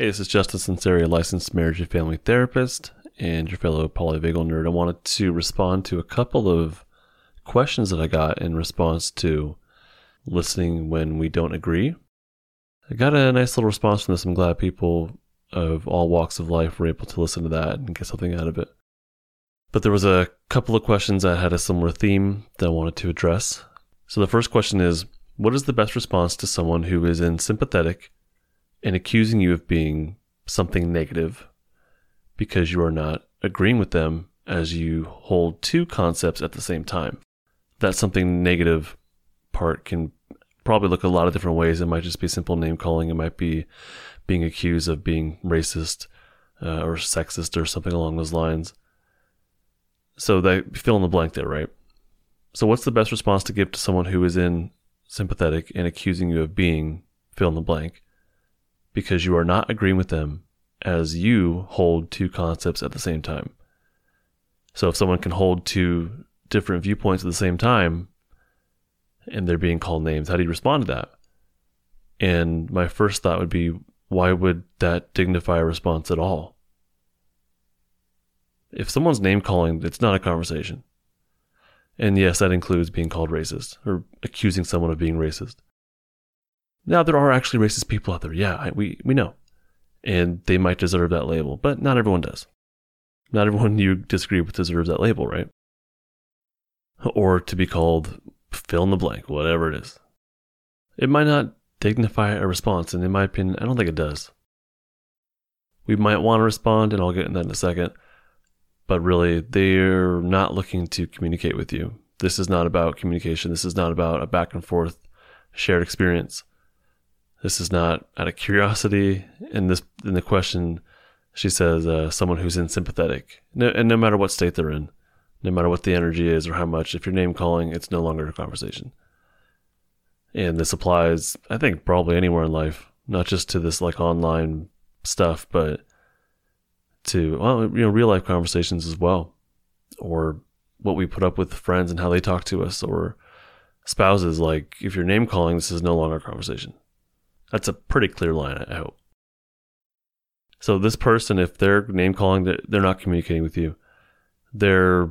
Hey, this is Justin Sunseri, a licensed marriage and family therapist and your fellow polyvagal nerd. I wanted to respond to a couple of questions that I got in response to listening when we don't agree. I got a nice little response from this. I'm glad people of all walks of life were able to listen to that and get something out of it. But there was a couple of questions that had a similar theme that I wanted to address. So the first question is What is the best response to someone who is in sympathetic and accusing you of being something negative because you are not agreeing with them as you hold two concepts at the same time. That something negative part can probably look a lot of different ways. It might just be simple name calling. It might be being accused of being racist uh, or sexist or something along those lines. So that fill in the blank there, right? So what's the best response to give to someone who is in sympathetic and accusing you of being fill in the blank? Because you are not agreeing with them as you hold two concepts at the same time. So if someone can hold two different viewpoints at the same time and they're being called names, how do you respond to that? And my first thought would be why would that dignify a response at all? If someone's name calling, it's not a conversation. And yes, that includes being called racist or accusing someone of being racist. Now, there are actually racist people out there. Yeah, we, we know. And they might deserve that label, but not everyone does. Not everyone you disagree with deserves that label, right? Or to be called fill in the blank, whatever it is. It might not dignify a response, and in my opinion, I don't think it does. We might want to respond, and I'll get into that in a second, but really, they're not looking to communicate with you. This is not about communication. This is not about a back and forth shared experience. This is not out of curiosity. In this, in the question, she says uh, someone who's in sympathetic, no, and no matter what state they're in, no matter what the energy is or how much, if you're name calling, it's no longer a conversation. And this applies, I think, probably anywhere in life, not just to this like online stuff, but to well, you know, real life conversations as well, or what we put up with friends and how they talk to us, or spouses. Like if you're name calling, this is no longer a conversation. That's a pretty clear line, I hope. So this person, if they're name calling, they're not communicating with you. They're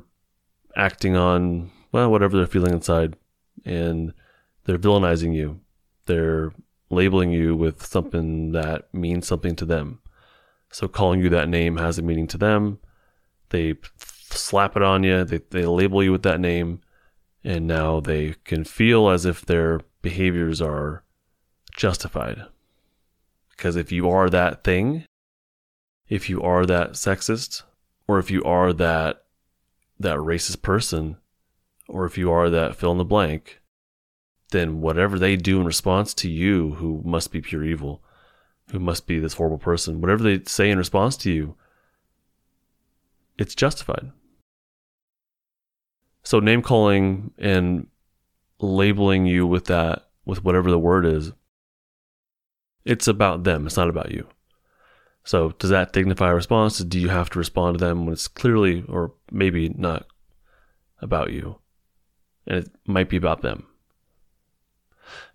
acting on well whatever they're feeling inside, and they're villainizing you. They're labeling you with something that means something to them. So calling you that name has a meaning to them. They slap it on you. They they label you with that name, and now they can feel as if their behaviors are justified. Because if you are that thing, if you are that sexist, or if you are that that racist person, or if you are that fill in the blank, then whatever they do in response to you, who must be pure evil, who must be this horrible person, whatever they say in response to you, it's justified. So name calling and labeling you with that, with whatever the word is, it's about them. It's not about you. So does that dignify a response? Do you have to respond to them when it's clearly or maybe not about you? And it might be about them.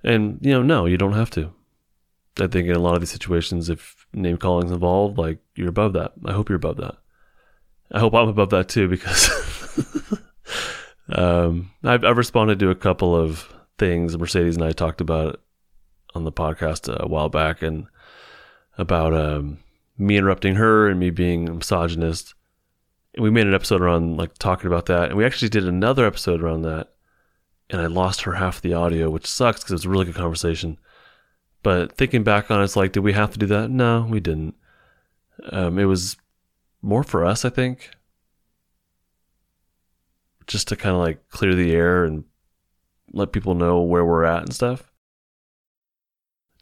And, you know, no, you don't have to. I think in a lot of these situations, if name calling is involved, like you're above that. I hope you're above that. I hope I'm above that too because um, I've, I've responded to a couple of things Mercedes and I talked about on the podcast a while back and about um, me interrupting her and me being a misogynist. And we made an episode around like talking about that. And we actually did another episode around that. And I lost her half the audio, which sucks because it was a really good conversation. But thinking back on it, it's like, did we have to do that? No, we didn't. Um, it was more for us, I think. Just to kind of like clear the air and let people know where we're at and stuff.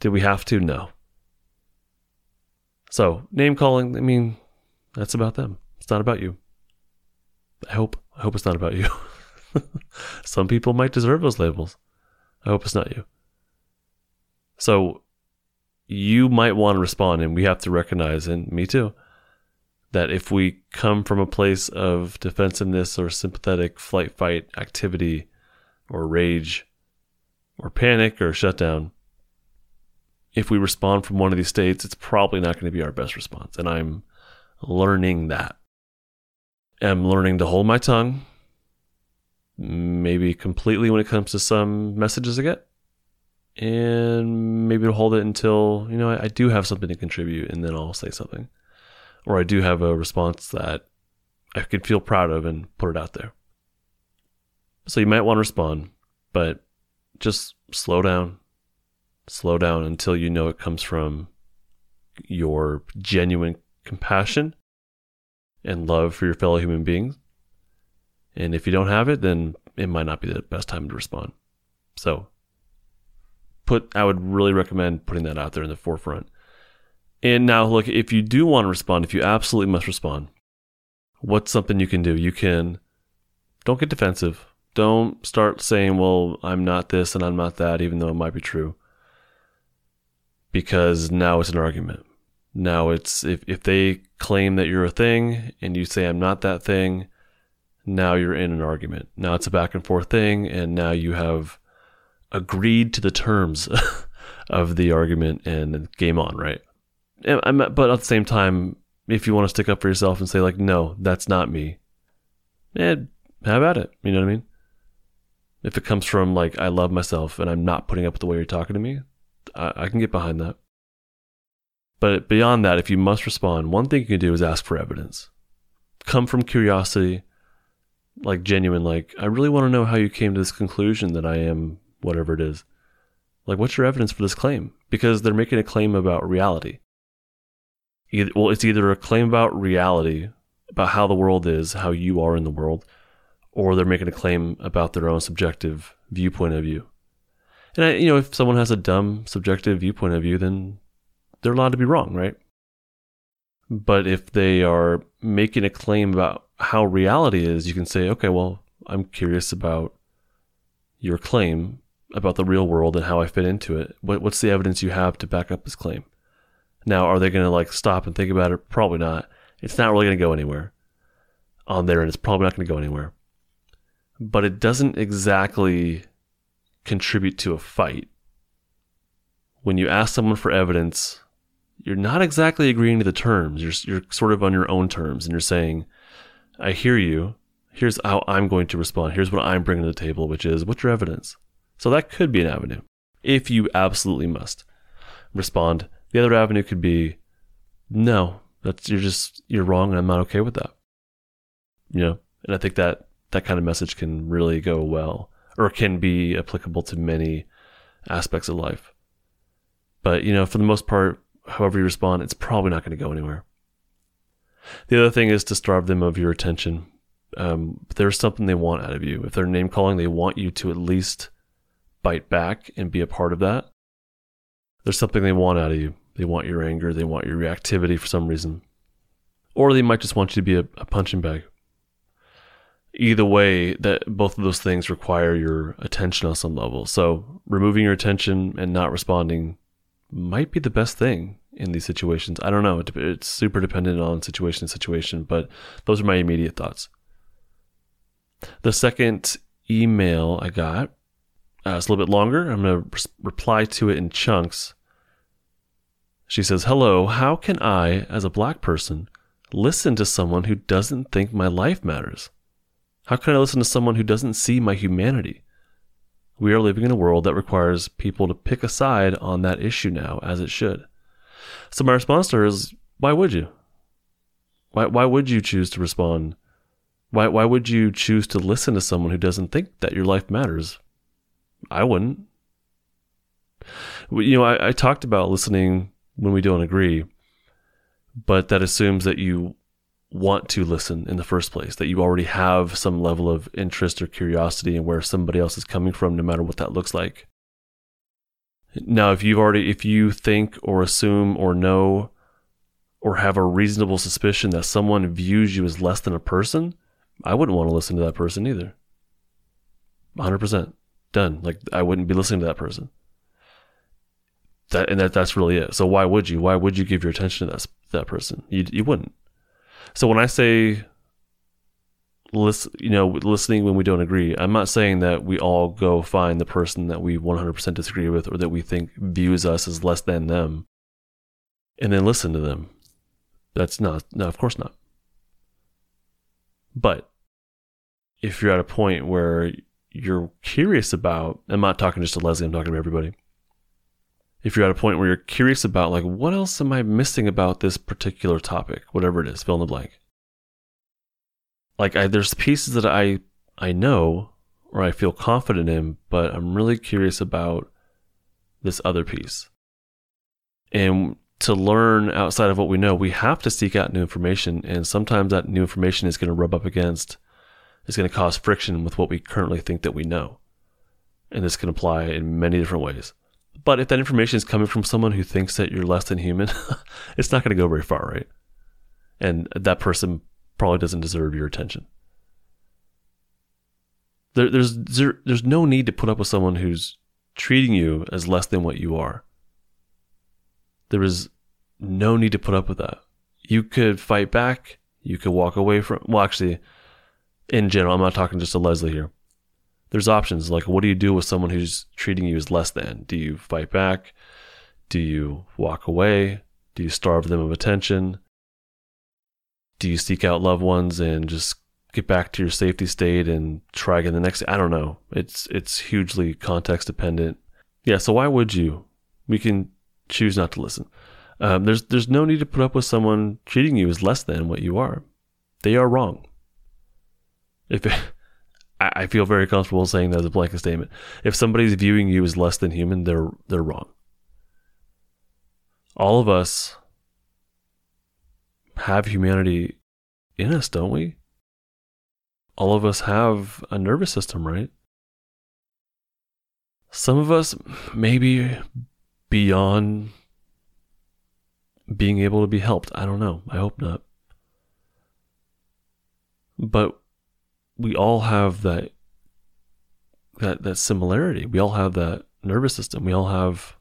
Did we have to? No. So, name calling, I mean, that's about them. It's not about you. I hope. I hope it's not about you. Some people might deserve those labels. I hope it's not you. So, you might want to respond, and we have to recognize, and me too, that if we come from a place of defensiveness or sympathetic flight fight activity or rage or panic or shutdown, if we respond from one of these states, it's probably not going to be our best response. And I'm learning that. I'm learning to hold my tongue, maybe completely when it comes to some messages I get, and maybe to hold it until, you know, I, I do have something to contribute and then I'll say something. Or I do have a response that I can feel proud of and put it out there. So you might want to respond, but just slow down. Slow down until you know it comes from your genuine compassion and love for your fellow human beings. And if you don't have it, then it might not be the best time to respond. So put I would really recommend putting that out there in the forefront. And now look, if you do want to respond, if you absolutely must respond, what's something you can do? You can don't get defensive. Don't start saying, well, I'm not this and I'm not that, even though it might be true. Because now it's an argument. Now it's if, if they claim that you're a thing and you say I'm not that thing, now you're in an argument. Now it's a back and forth thing, and now you have agreed to the terms of the argument and game on, right? And, but at the same time, if you want to stick up for yourself and say like, no, that's not me, eh, how about it. You know what I mean? If it comes from like I love myself and I'm not putting up with the way you're talking to me, I, I can get behind that. But beyond that, if you must respond, one thing you can do is ask for evidence. Come from curiosity, like genuine, like, I really want to know how you came to this conclusion that I am whatever it is. Like, what's your evidence for this claim? Because they're making a claim about reality. Either, well, it's either a claim about reality, about how the world is, how you are in the world, or they're making a claim about their own subjective viewpoint of you. And I, you know, if someone has a dumb subjective viewpoint of you, then they're allowed to be wrong, right? But if they are making a claim about how reality is, you can say, okay, well, I'm curious about your claim about the real world and how I fit into it. What, what's the evidence you have to back up this claim? Now, are they going to like stop and think about it? Probably not. It's not really going to go anywhere on there, and it's probably not going to go anywhere. But it doesn't exactly contribute to a fight. When you ask someone for evidence you're not exactly agreeing to the terms. You're, you're sort of on your own terms and you're saying, I hear you. Here's how I'm going to respond. Here's what I'm bringing to the table, which is what's your evidence? So that could be an avenue if you absolutely must respond. The other avenue could be, no, that's, you're just, you're wrong and I'm not okay with that. You know, and I think that that kind of message can really go well or can be applicable to many aspects of life. But, you know, for the most part, however you respond, it's probably not going to go anywhere. The other thing is to starve them of your attention. Um, there's something they want out of you, if they're name calling, they want you to at least bite back and be a part of that. There's something they want out of you. They want your anger, they want your reactivity for some reason. Or they might just want you to be a, a punching bag. Either way, that both of those things require your attention on some level. So removing your attention and not responding might be the best thing in these situations. I don't know. It's super dependent on situation to situation, but those are my immediate thoughts. The second email I got, uh, it's a little bit longer. I'm going to reply to it in chunks. She says, Hello, how can I, as a black person, listen to someone who doesn't think my life matters? How can I listen to someone who doesn't see my humanity? We are living in a world that requires people to pick a side on that issue now, as it should. So my response to her is, why would you? Why why would you choose to respond? Why why would you choose to listen to someone who doesn't think that your life matters? I wouldn't. You know, I, I talked about listening when we don't agree, but that assumes that you want to listen in the first place, that you already have some level of interest or curiosity in where somebody else is coming from, no matter what that looks like. Now, if you've already, if you think or assume or know or have a reasonable suspicion that someone views you as less than a person, I wouldn't want to listen to that person either. 100% done. Like I wouldn't be listening to that person. That and that that's really it. So why would you? Why would you give your attention to that that person? You you wouldn't. So when I say listen, you know, listening when we don't agree. I'm not saying that we all go find the person that we 100% disagree with or that we think views us as less than them and then listen to them. That's not, no, of course not. But if you're at a point where you're curious about, I'm not talking just to Leslie, I'm talking to everybody. If you're at a point where you're curious about, like, what else am I missing about this particular topic, whatever it is, fill in the blank. Like, I, there's pieces that I I know or I feel confident in, but I'm really curious about this other piece. And to learn outside of what we know, we have to seek out new information. And sometimes that new information is going to rub up against, is going to cause friction with what we currently think that we know. And this can apply in many different ways. But if that information is coming from someone who thinks that you're less than human, it's not going to go very far, right? And that person probably doesn't deserve your attention. There, there's there, there's no need to put up with someone who's treating you as less than what you are. There is no need to put up with that. You could fight back. You could walk away from. Well, actually, in general, I'm not talking just to Leslie here. There's options like what do you do with someone who's treating you as less than? Do you fight back? Do you walk away? Do you starve them of attention? Do you seek out loved ones and just get back to your safety state and try again the next? I don't know. It's it's hugely context dependent. Yeah. So why would you? We can choose not to listen. Um, there's there's no need to put up with someone treating you as less than what you are. They are wrong. If it, I, I feel very comfortable saying that as a blanket statement. If somebody's viewing you as less than human, they're they're wrong. All of us have humanity in us, don't we? All of us have a nervous system, right? Some of us maybe beyond being able to be helped. I don't know. I hope not. But we all have that that that similarity. We all have that nervous system. We all have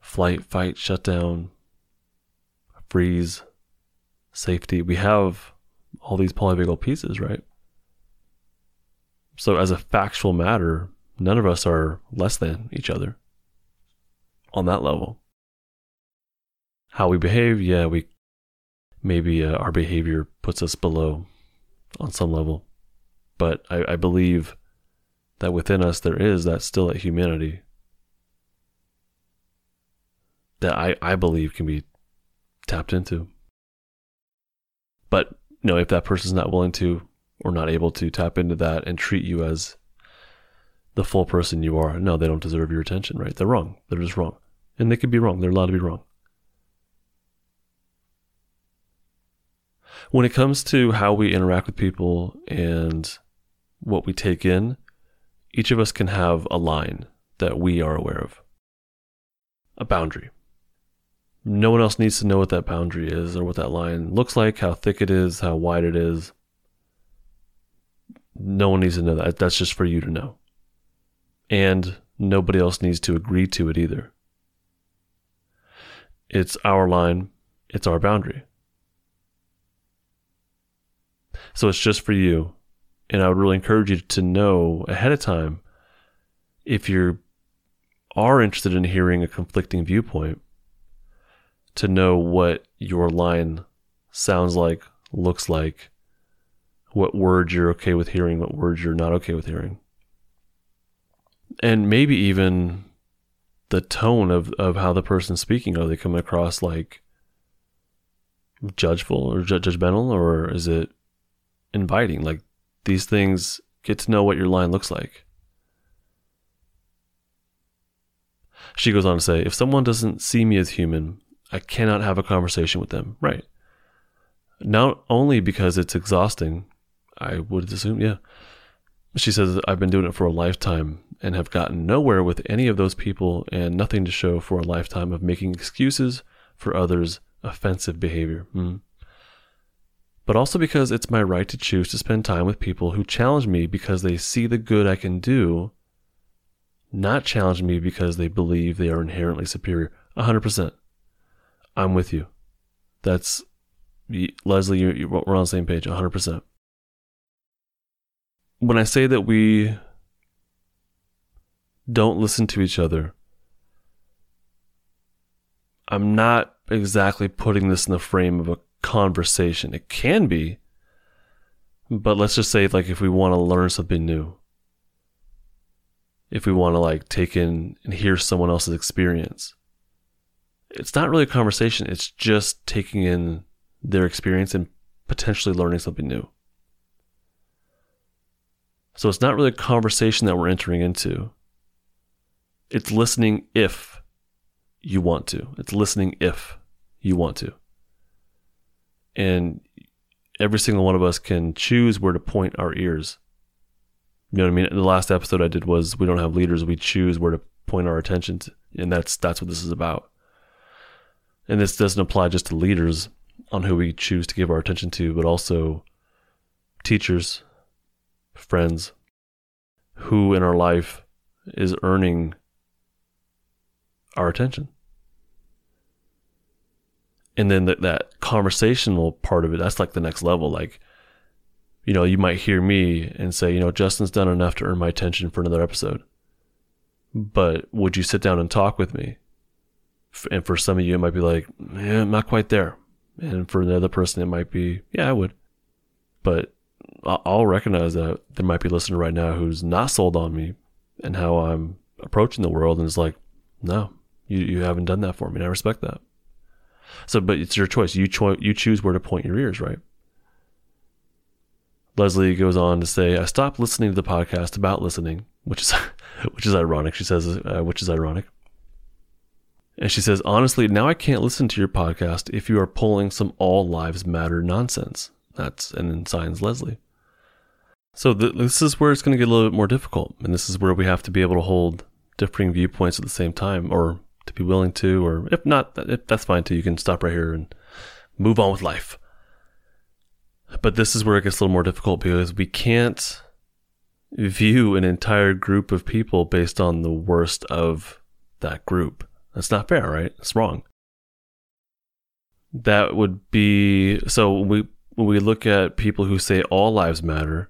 flight, fight, shutdown, freeze, safety. We have all these polyvagal pieces, right? So as a factual matter, none of us are less than each other on that level. How we behave, yeah, we maybe uh, our behavior puts us below on some level, but I, I believe that within us there is that still a humanity that I, I believe can be tapped into. But you know, if that person's not willing to or not able to tap into that and treat you as the full person you are, no, they don't deserve your attention, right? They're wrong. They're just wrong. And they could be wrong. They're allowed to be wrong. When it comes to how we interact with people and what we take in, each of us can have a line that we are aware of, a boundary. No one else needs to know what that boundary is or what that line looks like, how thick it is, how wide it is. No one needs to know that. That's just for you to know. And nobody else needs to agree to it either. It's our line, it's our boundary. So it's just for you. And I would really encourage you to know ahead of time if you are interested in hearing a conflicting viewpoint, to know what your line sounds like, looks like, what words you're okay with hearing, what words you're not okay with hearing. And maybe even the tone of, of how the person's speaking. Are they coming across like judgeful or judgmental, or is it inviting? Like these things, get to know what your line looks like. She goes on to say, if someone doesn't see me as human, I cannot have a conversation with them. Right. Not only because it's exhausting, I would assume, yeah. She says, I've been doing it for a lifetime and have gotten nowhere with any of those people and nothing to show for a lifetime of making excuses for others' offensive behavior. Mm. But also because it's my right to choose to spend time with people who challenge me because they see the good I can do, not challenge me because they believe they are inherently superior. 100%. I'm with you. That's Leslie, you're, you're, we're on the same page, 100%. when I say that we don't listen to each other, I'm not exactly putting this in the frame of a conversation. It can be, but let's just say, like, if we want to learn something new, if we want to, like, take in and hear someone else's experience, it's not really a conversation. It's just taking in their experience and potentially learning something new. So it's not really a conversation that we're entering into. It's listening if you want to. It's listening if you want to. And every single one of us can choose where to point our ears. You know what I mean? The last episode I did was we don't have leaders, we choose where to point our attention to. And that's that's what this is about. And this doesn't apply just to leaders on who we choose to give our attention to, but also teachers, friends, who in our life is earning our attention. And then that, that conversational part of it, that's like the next level. Like, you know, you might hear me and say, you know, Justin's done enough to earn my attention for another episode. But would you sit down and talk with me? And for some of you, it might be like, yeah, I'm not quite there. And for the other person, it might be, yeah, I would. But I'll recognize that there might be a listener right now who's not sold on me and how I'm approaching the world and is like, no, you, you haven't done that for me. And I respect that. So, but it's your choice. You, cho- you choose where to point your ears, right? Leslie goes on to say, I stopped listening to the podcast about listening, which is, which is ironic. She says, uh, which is ironic. And she says, honestly, now I can't listen to your podcast if you are pulling some all lives matter nonsense. That's, and then signs Leslie. So th- this is where it's going to get a little bit more difficult. And this is where we have to be able to hold differing viewpoints at the same time or to be willing to, or if not, if that's fine too. You can stop right here and move on with life. But this is where it gets a little more difficult because we can't view an entire group of people based on the worst of that group. That's not fair, right? It's wrong. That would be so when we when we look at people who say all lives matter,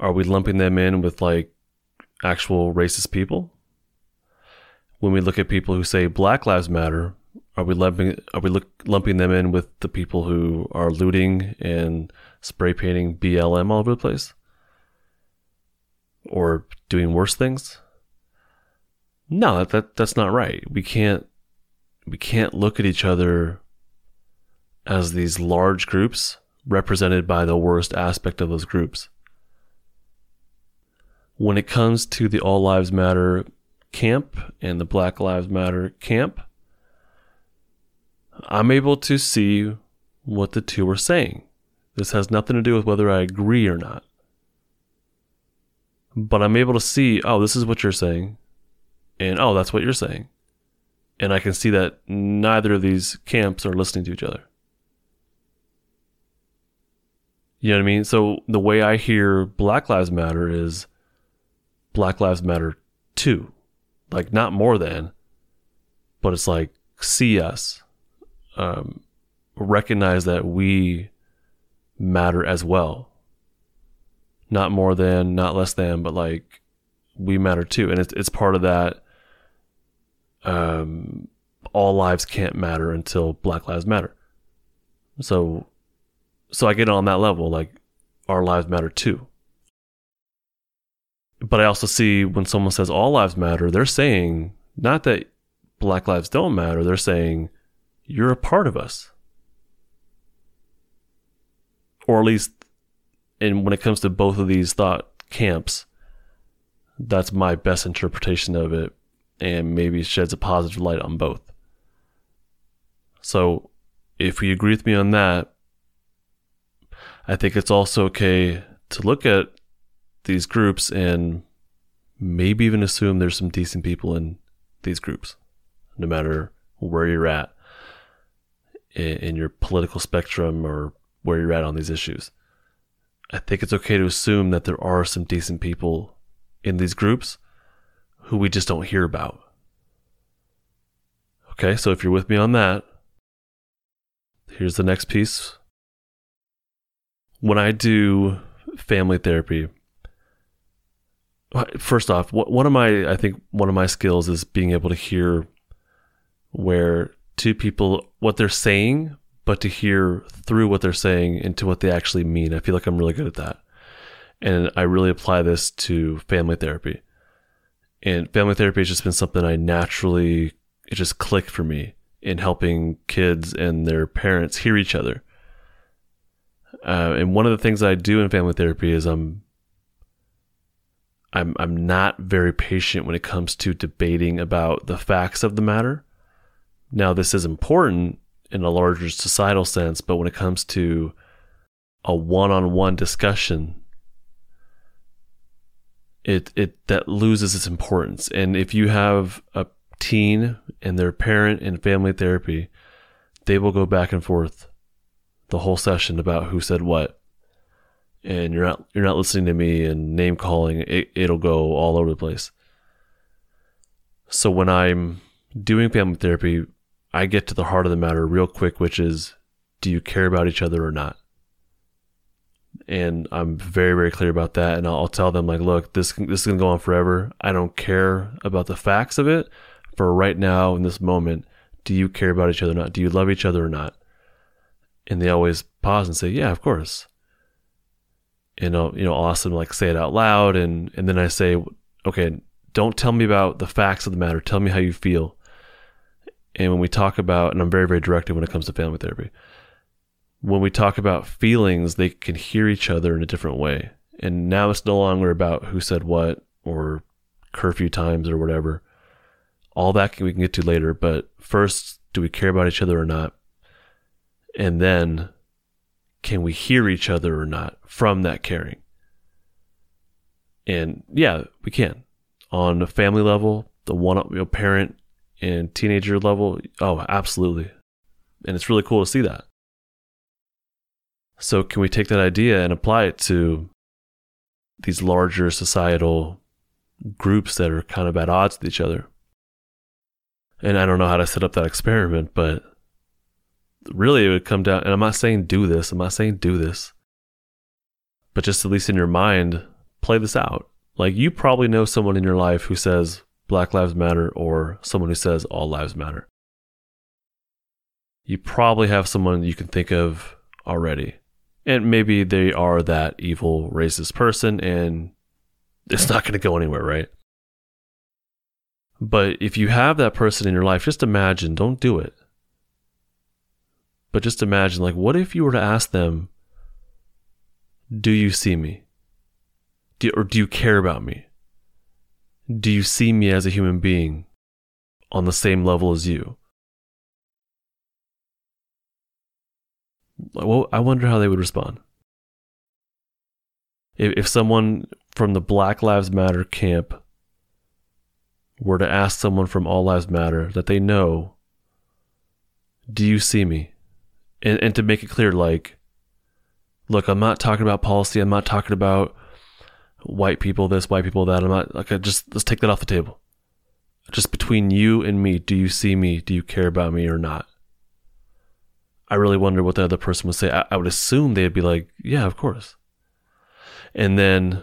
are we lumping them in with like actual racist people? When we look at people who say Black Lives Matter, are we lumping are we look, lumping them in with the people who are looting and spray painting BLM all over the place, or doing worse things? No, that that's not right. We can't we can't look at each other as these large groups represented by the worst aspect of those groups. When it comes to the All Lives Matter camp and the Black Lives Matter camp, I'm able to see what the two are saying. This has nothing to do with whether I agree or not. But I'm able to see, oh, this is what you're saying and oh, that's what you're saying. And I can see that neither of these camps are listening to each other. You know what I mean? So the way I hear Black Lives Matter is Black Lives Matter too. Like not more than, but it's like see us. Um, recognize that we matter as well. Not more than, not less than, but like we matter too. And it's it's part of that um, all lives can't matter until Black Lives Matter. So, so I get on that level, like our lives matter too. But I also see when someone says all lives matter, they're saying not that Black lives don't matter, they're saying you're a part of us. Or at least, and when it comes to both of these thought camps, that's my best interpretation of it and maybe sheds a positive light on both. So, if you agree with me on that, I think it's also okay to look at these groups and maybe even assume there's some decent people in these groups, no matter where you're at in your political spectrum or where you're at on these issues. I think it's okay to assume that there are some decent people in these groups who we just don't hear about. Okay, so if you're with me on that, here's the next piece. When I do family therapy, first off, one of my I think one of my skills is being able to hear where two people what they're saying, but to hear through what they're saying into what they actually mean. I feel like I'm really good at that. And I really apply this to family therapy. And family therapy has just been something I naturally it just clicked for me in helping kids and their parents hear each other. Uh, and one of the things I do in family therapy is I'm I'm I'm not very patient when it comes to debating about the facts of the matter. Now, this is important in a larger societal sense, but when it comes to a one-on-one discussion, it it that loses its importance. And if you have a teen and their parent in family therapy, they will go back and forth the whole session about who said what and you're not you're not listening to me and name calling it, it'll go all over the place. So when i'm doing family therapy i get to the heart of the matter real quick which is do you care about each other or not? And i'm very very clear about that. And i'll, tell them like look this this is going to go on forever. I don't care about the facts of it. For right now in this moment do you care about each other or not? Do you love each other or not? And they always pause and say yeah of course you know, I'll ask them like say it out loud. And, and then I say, okay, don't tell me about the facts of the matter. Tell me how you feel. And when we talk about, and I'm very, very directive when it comes to family therapy, when we talk about feelings, they can hear each other in a different way. And now it's no longer about who said what or curfew times or whatever. All that can, we can get to later. But first, do we care about each other or not? And then can we hear each other or not from that caring? And yeah, we can. On a family level, the one you know, parent and teenager level, oh, absolutely. And it's really cool to see that. So, can we take that idea and apply it to these larger societal groups that are kind of at odds with each other? And I don't know how to set up that experiment, but really it would come down, and I'm not saying do this, I'm not saying do this, but just at least in your mind, play this out. Like you probably know someone in your life who says Black Lives Matter or someone who says All Lives Matter. You probably have someone you can think of already. And maybe they are that evil, racist person, and it's not going to go anywhere, right? But if you have that person in your life, just imagine, don't do it. But just imagine, like, what if you were to ask them, Do you see me? Do, or do you care about me? Do you see me as a human being on the same level as you? Well, I wonder how they would respond. If, if someone from the Black Lives Matter camp were to ask someone from All Lives Matter that they know, Do you see me? and, and to make it clear, like, look, I'm not talking about policy. I'm not talking about white people this, white people that. I'm not like, just let's take that off the table. Just between you and me, do you see me? Do you care about me or not? I really wonder what the other person would say. I, I would assume they'd be like, yeah, of course. And then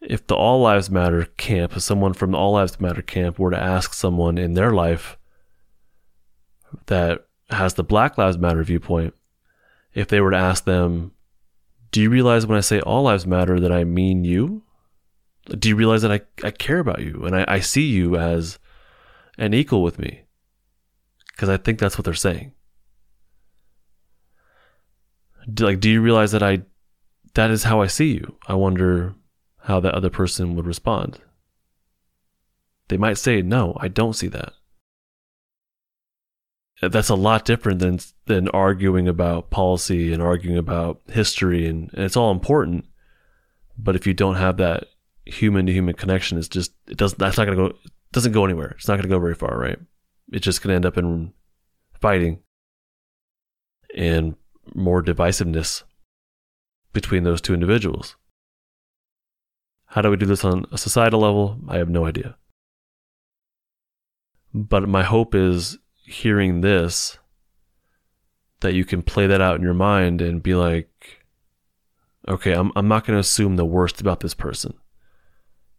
if the All Lives Matter camp, if someone from the All Lives Matter camp were to ask someone in their life that has the Black Lives Matter viewpoint, if they were to ask them, Do you realize when I say all lives matter that I mean you? Do you realize that I, I care about you and I, I see you as an equal with me? Because I think that's what they're saying. Do, like, do you realize that I that is how I see you? I wonder how that other person would respond. They might say, No, I don't see that that's a lot different than than arguing about policy and arguing about history and, and it's all important. But if you don't have that human to human connection it's just it doesn't that's not going to go doesn't go anywhere. It's not going to go very far right? It's just going to end up in fighting and more divisiveness between those two individuals. How do we do this on a societal level? I have no idea. But my hope is hearing this that you can play that out in your mind and be like, okay, I'm, I'm not going to assume the worst about this person.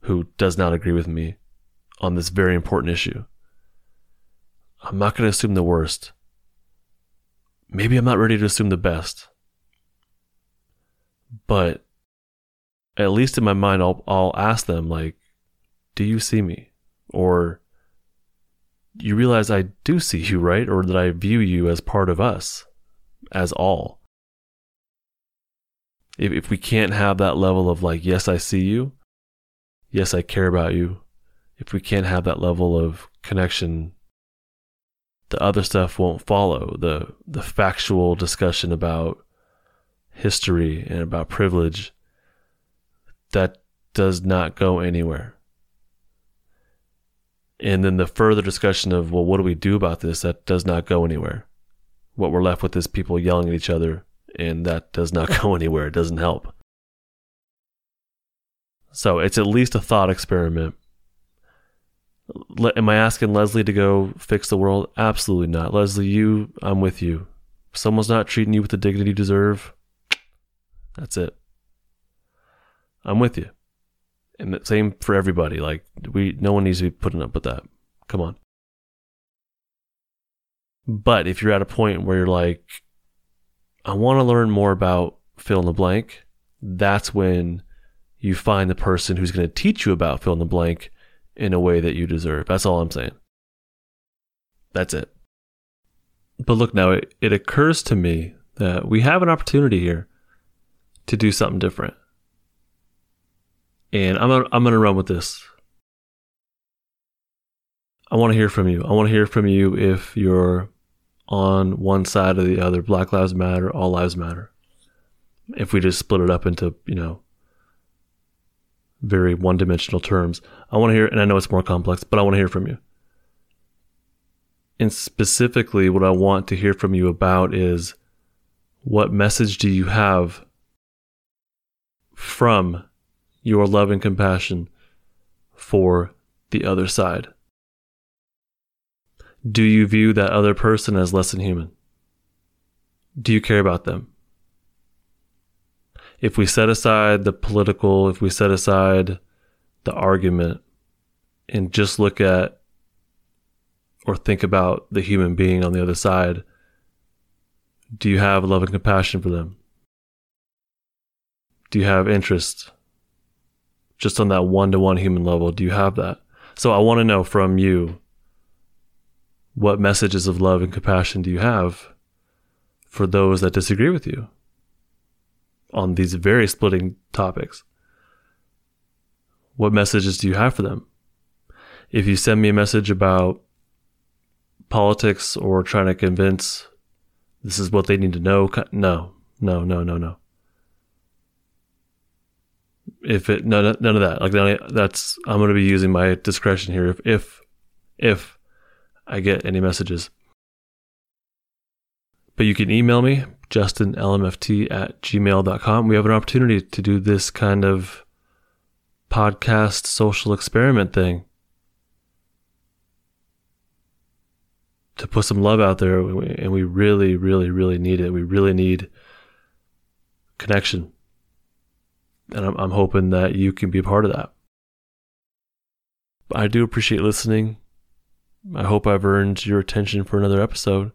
who does not agree with me on this very important issue. I'm not going to assume the worst. Maybe I'm not ready to assume the best. But at least in my mind, I'll, I'll ask them, like, do you see me? Or you realize I do see you, right? Or that I view you as part of us, as all. If, if we can't have that level of, like, yes, I see you, yes, I care about you, if we can't have that level of connection the other stuff won't follow the the factual discussion about history and about privilege that does not go anywhere and then the further discussion of well what do we do about this that does not go anywhere what we're left with is people yelling at each other and that does not go anywhere it doesn't help so it's at least a thought experiment am I asking Leslie to go fix the world? Absolutely not. Leslie, you, I'm with you. If someone's not treating you with the dignity you deserve, that's it. I'm with you. And the same for everybody. Like we no one needs to be putting up with that. Come on. But if you're at a point where you're like, I want to learn more about fill in the blank, that's when you find the person who's going to teach you about fill in the blank in a way that you deserve. That's all I'm saying. That's it. But look now, it, it occurs to me that we have an opportunity here to do something different. And I'm gonna, I'm to run with this. I want to hear from you. I want to hear from you if you're on one side or the other. Black Lives Matter, All Lives Matter. If we just split it up into, you know, very one dimensional terms. I want to hear, and I know it's more complex, but I want to hear from you. And specifically, what I want to hear from you about is what message do you have from your love and compassion for the other side? Do you view that other person as less than human? Do you care about them? if we set aside the political, if we set aside the argument and just look at or think about the human being on the other side, do you have love and compassion for them? Do you have interest just on that one to one human level? Do you have that? So I want to know from you what messages of love and compassion do you have for those that disagree with you? on these very splitting topics. What messages do you have for them? If you send me a message about politics or trying to convince this is what they need to know, no, no, no, no, no. If it none, none of that, like that's I'm going to be using my discretion here. If if if I get any messages, but you can email me justinlmft at gmail.com. We have an opportunity to do this kind of podcast social experiment thing. To put some love out there, and we really, really, really need it. We really need connection. And I'm, I'm hoping that you can be a part of that. I do appreciate listening. I hope I've earned your attention for another episode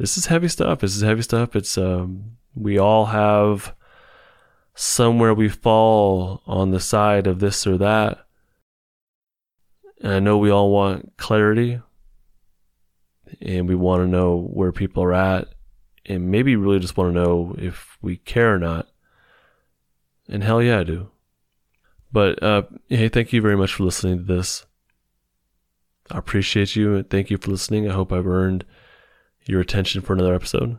this is heavy stuff. This is heavy stuff. It's um, we all have somewhere we fall on the side of this or that. And I know we all want clarity and we want to know where people are at and maybe really just want to know if we care or not. And hell yeah, I do. But uh, hey, thank you very much for listening to this. I appreciate you and thank you for listening. I hope I've earned your attention for another episode.